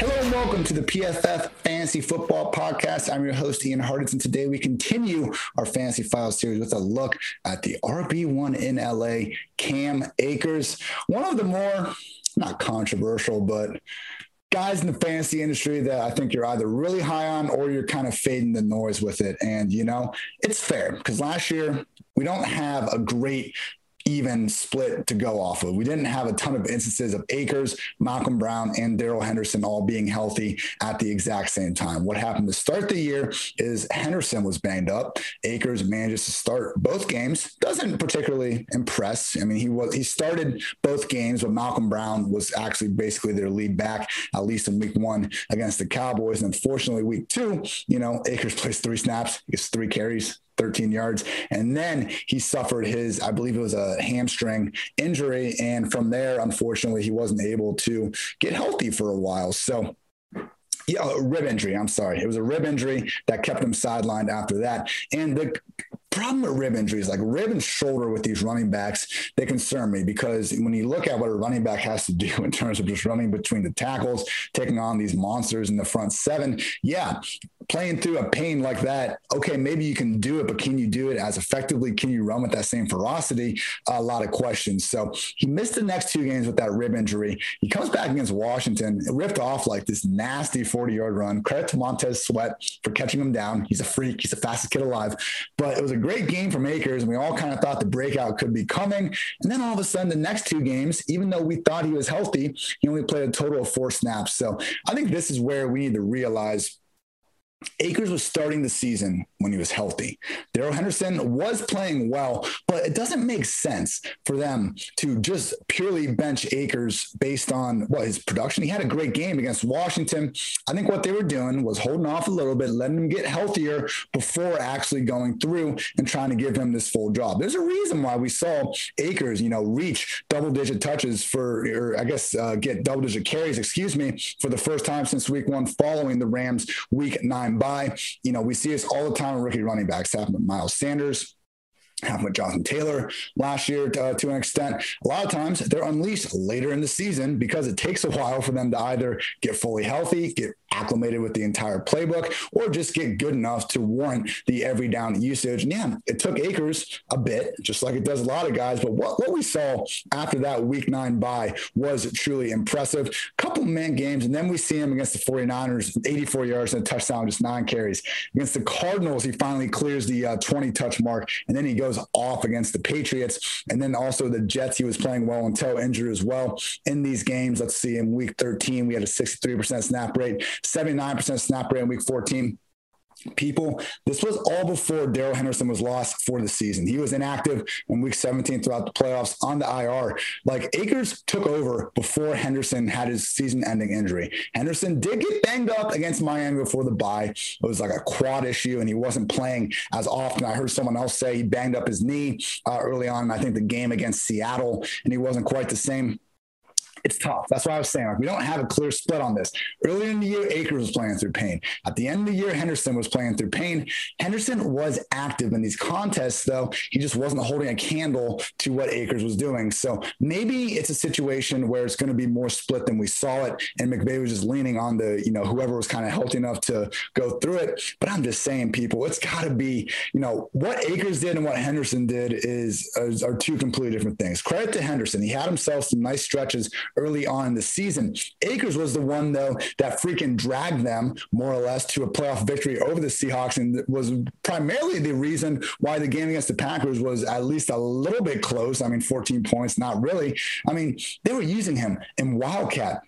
Hello and welcome to the PFF Fantasy Football Podcast. I'm your host, Ian Hartitz, and today we continue our Fantasy Files series with a look at the RB1 in LA, Cam Akers. One of the more, not controversial, but guys in the fantasy industry that I think you're either really high on or you're kind of fading the noise with it. And, you know, it's fair because last year we don't have a great even split to go off of. We didn't have a ton of instances of Akers, Malcolm Brown, and Darrell Henderson all being healthy at the exact same time. What happened to start the year is Henderson was banged up. Akers manages to start both games. Doesn't particularly impress. I mean, he was he started both games, but Malcolm Brown was actually basically their lead back, at least in week one against the Cowboys. And unfortunately, week two, you know, Akers plays three snaps, gets three carries, 13 yards. And then he suffered his, I believe it was a hamstring injury. And from there, unfortunately, he wasn't able to get healthy for a while. So, yeah, rib injury. I'm sorry. It was a rib injury that kept him sidelined after that. And the problem with rib injuries, like rib and shoulder with these running backs, they concern me because when you look at what a running back has to do in terms of just running between the tackles, taking on these monsters in the front seven, yeah, playing through a pain like that, okay, maybe you can do it, but can you do it as effectively? Can you run with that same ferocity? A lot of questions. So he missed the next two games with that rib injury. He comes back against Washington, ripped off like this nasty 40 yard run. Credit to Montez Sweat for catching him down. He's a freak. He's the fastest kid alive. But it was a great game from Akers, and we all kind of thought the breakout could be coming. And then all of a sudden, the next two games, even though we thought he was healthy, he only played a total of four snaps. So I think this is where we need to realize Akers was starting the season when he was healthy. Darrell Henderson was playing well, but it doesn't make sense for them to just purely bench Akers based on what his production. He had a great game against Washington. I think what they were doing was holding off a little bit, letting him get healthier before actually going through and trying to give him this full job. There's a reason why we saw Akers, you know, reach double digit touches for, or I guess uh, get double digit carries, excuse me, for the first time since week one following the Rams week nine by. You know, we see this all the time with rookie running backs. Happened with Miles Sanders happened with Jonathan Taylor last year to, uh, to, an extent. A lot of times they're unleashed later in the season because it takes a while for them to either get fully healthy, get acclimated with the entire playbook, or just get good enough to warrant the every down usage. And yeah, it took Akers a bit, just like it does a lot of guys. But what, what we saw after that week nine bye was truly impressive. Couple man games, and then we see him against the 49ers, 84 yards and a touchdown, just nine carries. Against the Cardinals, he finally clears the uh, 20 touch mark, and then he goes off against the Patriots. And then also the Jets, he was playing well until injured as well in these games. Let's see, in week 13, we had a 63% snap rate. 79% snap rate in week 14 people. This was all before Darrell Henderson was lost for the season. He was inactive in week 17 throughout the playoffs on the IR. Like Akers took over before Henderson had his season ending injury. Henderson did get banged up against Miami before the bye. It was like a quad issue and he wasn't playing as often. I heard someone else say he banged up his knee uh, early on. I think the game against Seattle and he wasn't quite the same it's tough. That's why I was saying like we don't have a clear split on this. Earlier in the year, Akers was playing through pain. At the end of the year, Henderson was playing through pain. Henderson was active in these contests, though he just wasn't holding a candle to what Akers was doing. So maybe it's a situation where it's going to be more split than we saw it, and McVay was just leaning on the you know whoever was kind of healthy enough to go through it. But I'm just saying, people, it's got to be you know what Akers did and what Henderson did is, is are two completely different things. Credit to Henderson, he had himself some nice stretches early on in the season. Akers was the one, though, that freaking dragged them more or less to a playoff victory over the Seahawks and was primarily the reason why the game against the Packers was at least a little bit close. I mean, 14 points, not really. I mean, they were using him in Wildcat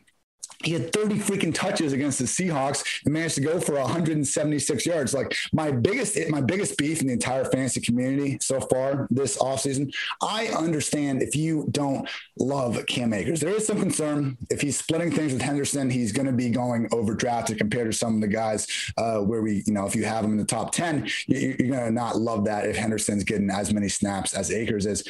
he had 30 freaking touches against the Seahawks and managed to go for 176 yards. Like my biggest, my biggest beef in the entire fantasy community so far this offseason. I understand if you don't love Cam Akers, there is some concern if he's splitting things with Henderson, he's going to be going overdrafted compared to some of the guys uh, where we, you know, if you have him in the top 10, you're going to not love that if Henderson's getting as many snaps as Akers is.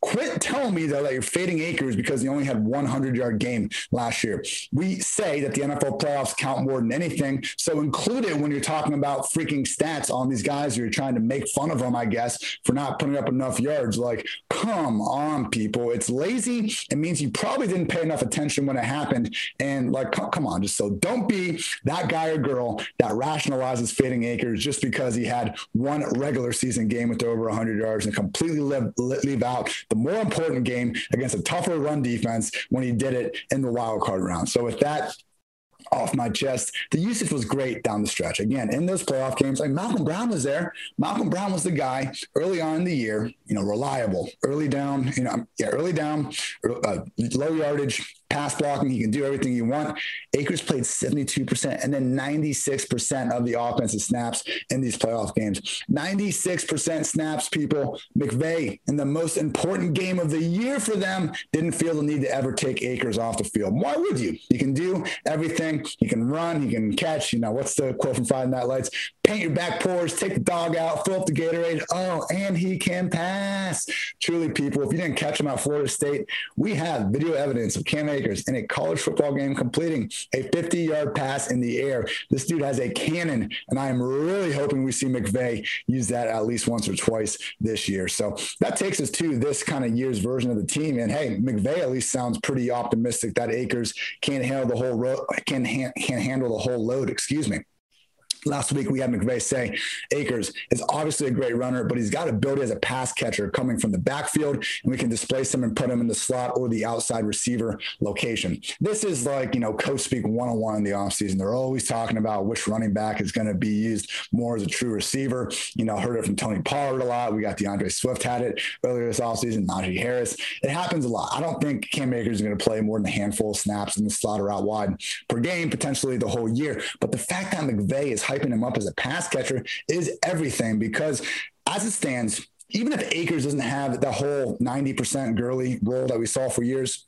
Quit telling me that you're fading Akers because he only had 100 yard game last year. We say that the NFL playoffs count more than anything, so include it when you're talking about freaking stats on these guys. You're trying to make fun of them, I guess, for not putting up enough yards. Like, come on, people. It's lazy. It means you probably didn't pay enough attention when it happened. And like, come, on, just so don't be that guy or girl that rationalizes fading Akers just because he had one regular season game with over 100 yards and completely live, leave out the more important game against a tougher run defense when he did it in the wild card round. So with that, off my chest. The usage was great down the stretch. Again, in those playoff games, like Malcolm Brown was there. Malcolm Brown was the guy early on in the year, you know, reliable, early down, you know, yeah, early down, uh, low yardage, pass blocking. He can do everything you want. Akers played 72% and then 96% of the offensive snaps in these playoff games. 96% snaps, people. McVay, in the most important game of the year for them, didn't feel the need to ever take Akers off the field. Why would you? He can do everything. He can run. He can catch. You know, what's the quote from Friday Night Lights? Paint your back porch, take the dog out, fill up the Gatorade. Oh, and he can pass. Truly, people, if you didn't catch him at Florida State, we have video evidence of Cam Akers in a college football game completing a 50 yard pass in the air. This dude has a cannon, and I am really hoping we see McVay use that at least once or twice this year. So that takes us to this kind of year's version of the team. And hey, McVay at least sounds pretty optimistic that Akers can't handle the whole ro- can, ha- can handle the whole load. Excuse me. Last week, we had McVay say Akers is obviously a great runner, but he's got ability as a pass catcher coming from the backfield, and we can displace him and put him in the slot or the outside receiver location. This is like, you know, coach speak one on one in the offseason. They're always talking about which running back is going to be used more as a true receiver. You know, heard it from Tony Pollard a lot. We got D'Andre Swift had it earlier this offseason, Najee Harris. It happens a lot. I don't think Cam Akers is going to play more than a handful of snaps in the slot or out wide per game, potentially the whole year. But the fact that McVay is hyping him up as a pass catcher is everything because as it stands, even if Akers doesn't have the whole 90% Gurley role that we saw for years,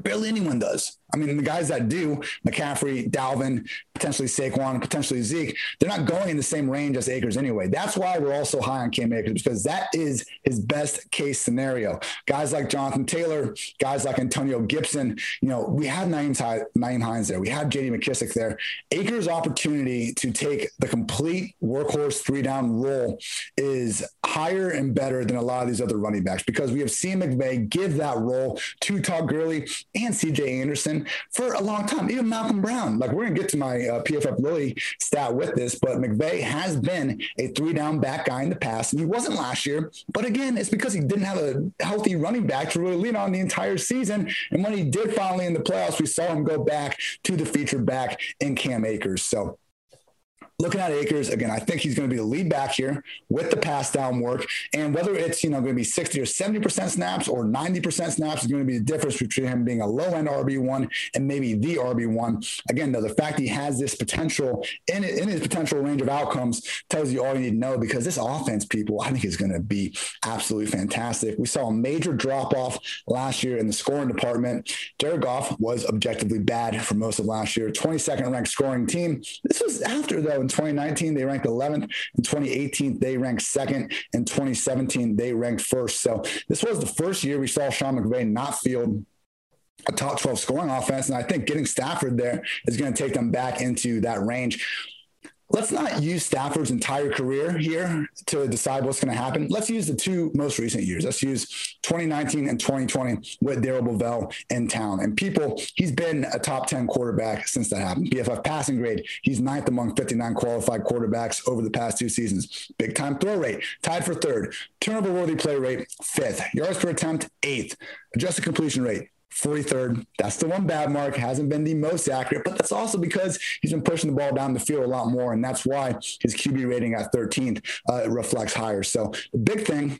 barely anyone does. I mean, the guys that do, McCaffrey, Dalvin, potentially Saquon, potentially Zeke, they're not going in the same range as Akers anyway. That's why we're all so high on Cam Akers because that is his best case scenario. Guys like Jonathan Taylor, guys like Antonio Gibson, you know, we Nyheim, Nyheim Hines there. We have JD McKissic there. Akers' opportunity to take the complete workhorse three down role is higher and better than a lot of these other running backs because we have seen McVay give that role to Todd Gurley and CJ Anderson for a long time. Even Malcolm Brown. Like we're gonna get to my uh, PFF Lily stat with this, but McVay has been a three down back guy in the past, and he wasn't last year. But again, it's because he didn't have a healthy running back to really lean on the entire season. And when he did finally in the playoffs, we saw him go back to the featured back in Cam Akers. So looking at Akers again, I think he's going to be the lead back here with the pass down work. And whether it's you know going to be 60 or 70 percent snaps or 90 percent snaps is going to be the difference between him being a low end RB one and maybe the RB one. Again, though, the fact he has this potential in in his potential range of outcomes tells you all you need to know because this offense, people, I think is going to be absolutely fantastic. We saw a major drop off last year in the scoring department. Jared Goff was objectively bad for most of last year. 22nd ranked scoring team. This was after though in 2019, they ranked 11th. In 2018, they ranked second. In 2017, they ranked first. So this was the first year we saw Sean McVay not field a top 12 scoring offense. And I think getting Stafford there is going to take them back into that range let's not use Stafford's entire career here to decide what's going to happen. Let's use the two most recent years. Let's use 2019 and 2020 with Darrell Bevell in town. And people, he's been a top 10 quarterback since that happened. PFF passing grade, he's ninth among 59 qualified quarterbacks over the past two seasons. Big time throw rate, tied for third. Turnover worthy play rate, fifth. Yards per attempt, eighth. Adjusted completion rate, 43rd. That's the one bad mark. Hasn't been the most accurate, but that's also because he's been pushing the ball down the field a lot more. And that's why his QB rating at 13th uh, reflects higher. So the big thing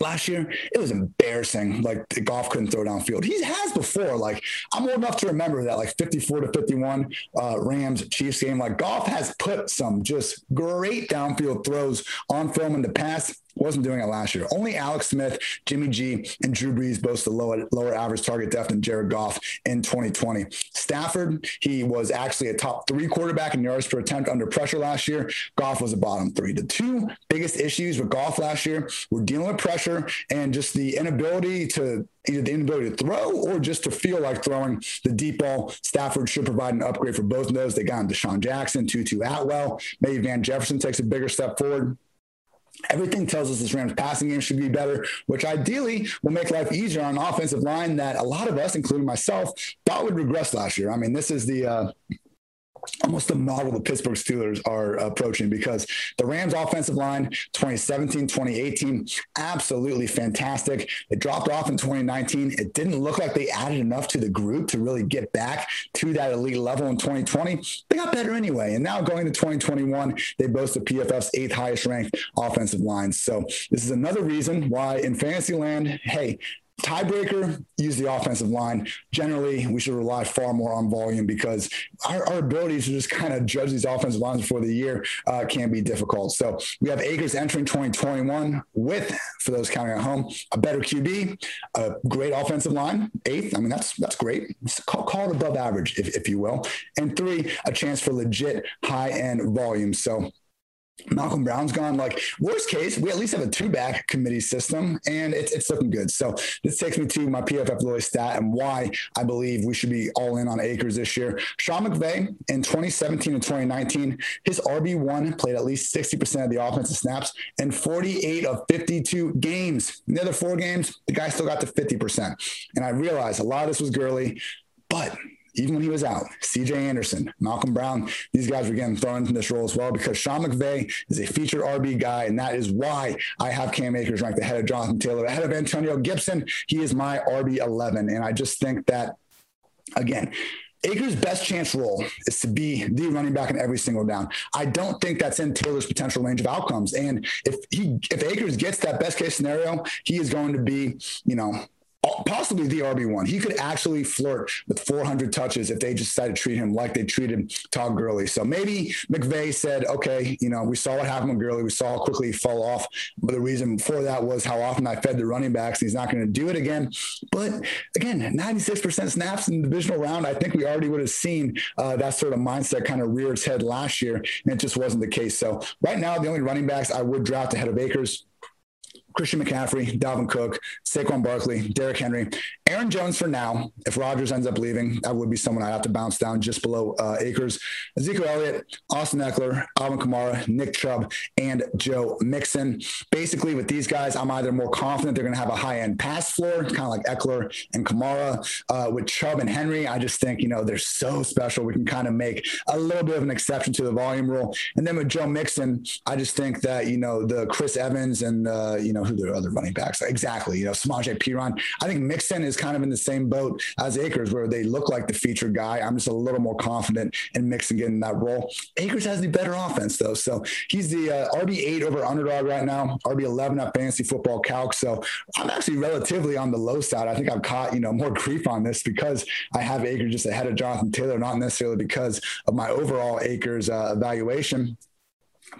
last year, it was embarrassing. Like the Goff couldn't throw downfield. He has before. Like I'm old enough to remember that, like 54 to 51 uh, Rams Chiefs game. Like Goff has put some just great downfield throws on film in the past wasn't doing it last year. Only Alex Smith, Jimmy G, and Drew Brees boast the lower, lower average target depth than Jared Goff in 2020. Stafford, he was actually a top three quarterback in yards per attempt under pressure last year. Goff was a bottom three. The two biggest issues with Goff last year were dealing with pressure and just the inability to either the inability to throw or just to feel like throwing the deep ball. Stafford should provide an upgrade for both of those. They got him DeSean Jackson, Tutu Atwell. Maybe Van Jefferson takes a bigger step forward. Everything tells us this Rams passing game should be better, which ideally will make life easier on an offensive line that a lot of us, including myself, thought would regress last year. I mean, this is the uh, almost the model the Pittsburgh Steelers are approaching because the Rams offensive line 2017 2018 absolutely fantastic. It dropped off in 2019 it didn't look like they added enough to the group to really get back to that elite level in 2020 they got better anyway and now going to 2021 they boast the PFF's eighth highest ranked offensive line. So this is another reason why in fantasy land hey tiebreaker, use the offensive line. Generally, we should rely far more on volume because our, our ability to just kind of judge these offensive lines before the year uh, can be difficult. So we have Akers entering 2021 with, for those counting at home, a better QB, a great offensive line, eighth. I mean, that's that's great. Call, call it above average, if, if you will. And three, a chance for legit high end volume. So Malcolm Brown's gone. Like worst case, we at least have a two back committee system, and it's, it's looking good. So this takes me to my PFF Lily stat and why I believe we should be all in on Akers this year. Sean McVay in 2017 and 2019, his RB one played at least 60% of the offensive snaps in 48 of 52 games. In the other four games, the guy still got to 50%. And I realized a lot of this was Gurley, but even when he was out, CJ Anderson, Malcolm Brown, these guys were getting thrown into this role as well because Sean McVay is a featured RB guy. And that is why I have Cam Akers ranked ahead of Jonathan Taylor, ahead of Antonio Gibson. He is my RB 11. And I just think that, again, Akers' best chance role is to be the running back in every single down. I don't think that's in Taylor's potential range of outcomes. And if he if Akers gets that best case scenario, he is going to be, you know, possibly the RB1. He could actually flirt with 400 touches if they just decided to treat him like they treated Todd Gurley. So maybe McVay said, okay, you know, we saw what happened with Gurley. We saw how quickly he off. But the reason for that was how often I fed the running backs. He's not going to do it again. But again, 96% snaps in the divisional round. I think we already would have seen uh, that sort of mindset kind of rear its head last year. And it just wasn't the case. So right now, the only running backs I would draft ahead of Akers Christian McCaffrey, Dalvin Cook, Saquon Barkley, Derrick Henry, Aaron Jones for now. If Rodgers ends up leaving, that would be someone I'd have to bounce down just below uh, Akers. Ezekiel Elliott, Austin Ekeler, Alvin Kamara, Nick Chubb, and Joe Mixon. Basically, with these guys, I'm either more confident they're going to have a high end pass floor, kind of like Ekeler and Kamara. Uh, with Chubb and Henry, I just think, you know, they're so special. We can kind of make a little bit of an exception to the volume rule. And then with Joe Mixon, I just think that, you know, the Chris Evans and, uh, you know, who the other running backs, exactly, you know, Samaje Perine. I think Mixon is kind of in the same boat as Akers, where they look like the featured guy. I'm just a little more confident in Mixon getting that role. Akers has the better offense, though. So he's the uh, RB8 over underdog right now, RB11 at fantasy football calc. So I'm actually relatively on the low side. I think I've caught, you know, more grief on this because I have Akers just ahead of Jonathan Taylor, not necessarily because of my overall Akers uh, evaluation.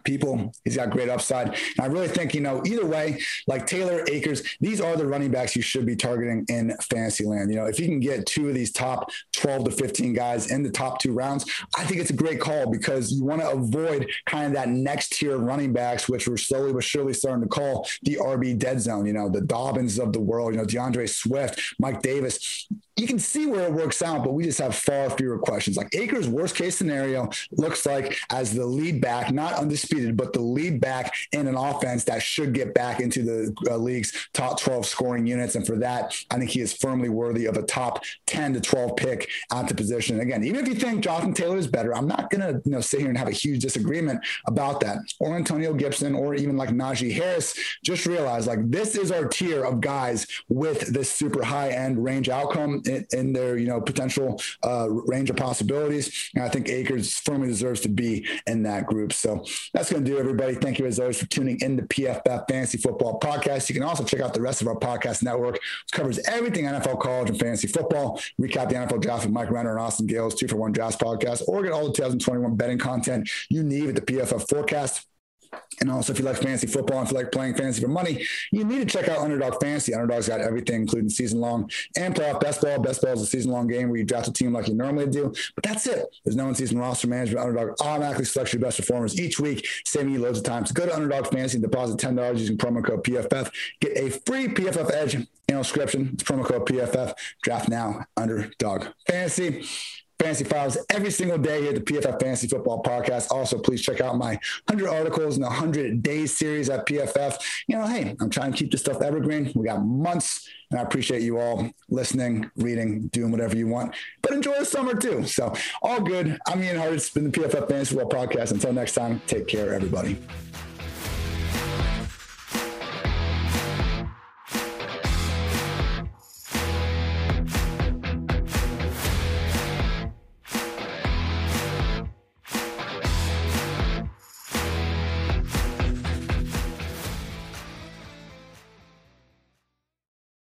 People. He's got great upside. And I really think, you know, either way, like Taylor Akers, these are the running backs you should be targeting in fantasy land. You know, if you can get two of these top 12 to 15 guys in the top two rounds, I think it's a great call because you want to avoid kind of that next tier of running backs, which we're slowly but surely starting to call the RB dead zone, you know, the Dobbins of the world, you know, D'Andre Swift, Mike Davis you can see where it works out, but we just have far fewer questions. Like Akers' worst case scenario looks like as the lead back, not undisputed, but the lead back in an offense that should get back into the uh, league's top 12 scoring units. And for that, I think he is firmly worthy of a top 10 to 12 pick at the position. Again, even if you think Jonathan Taylor is better, I'm not going to you know sit here and have a huge disagreement about that. Or Antonio Gibson, or even like Najee Harris. Just realize like this is our tier of guys with this super high end range outcome in, in their you know potential uh, range of possibilities. And I think Akers firmly deserves to be in that group. So that's going to do everybody. Thank you as always for tuning in to PFF Fantasy Football Podcast. You can also check out the rest of our podcast network, which covers everything NFL, college, and fantasy football. Recap the NFL draft with Mike Renner and Austin Gayle's, two for one drafts podcast, or get all the 2021 betting content you need at the PFF Forecast. And also, if you like fantasy football and if you like playing fantasy for money, you need to check out Underdog Fantasy. Underdog's got everything, including season long and playoff best ball. Best ball is a season long game where you draft a team like you normally do. But that's it. There's no in season roster management. Underdog automatically selects your best performers each week, saving you loads of time. So go to Underdog Fantasy and deposit $10 using promo code PFF. Get a free PFF Edge annual subscription. It's promo code PFF. Draft now, Underdog Fantasy. Fantasy Files every single day here at the PFF Fantasy Football Podcast. Also, please check out my 100 articles the 100 days series at PFF. You know, hey, I'm trying to keep this stuff evergreen. We got months, and I appreciate you all listening, reading, doing whatever you want. But enjoy the summer too. So, all good. I'm Ian Hartitz been the PFF Fantasy Football Podcast. Until next time, take care, everybody.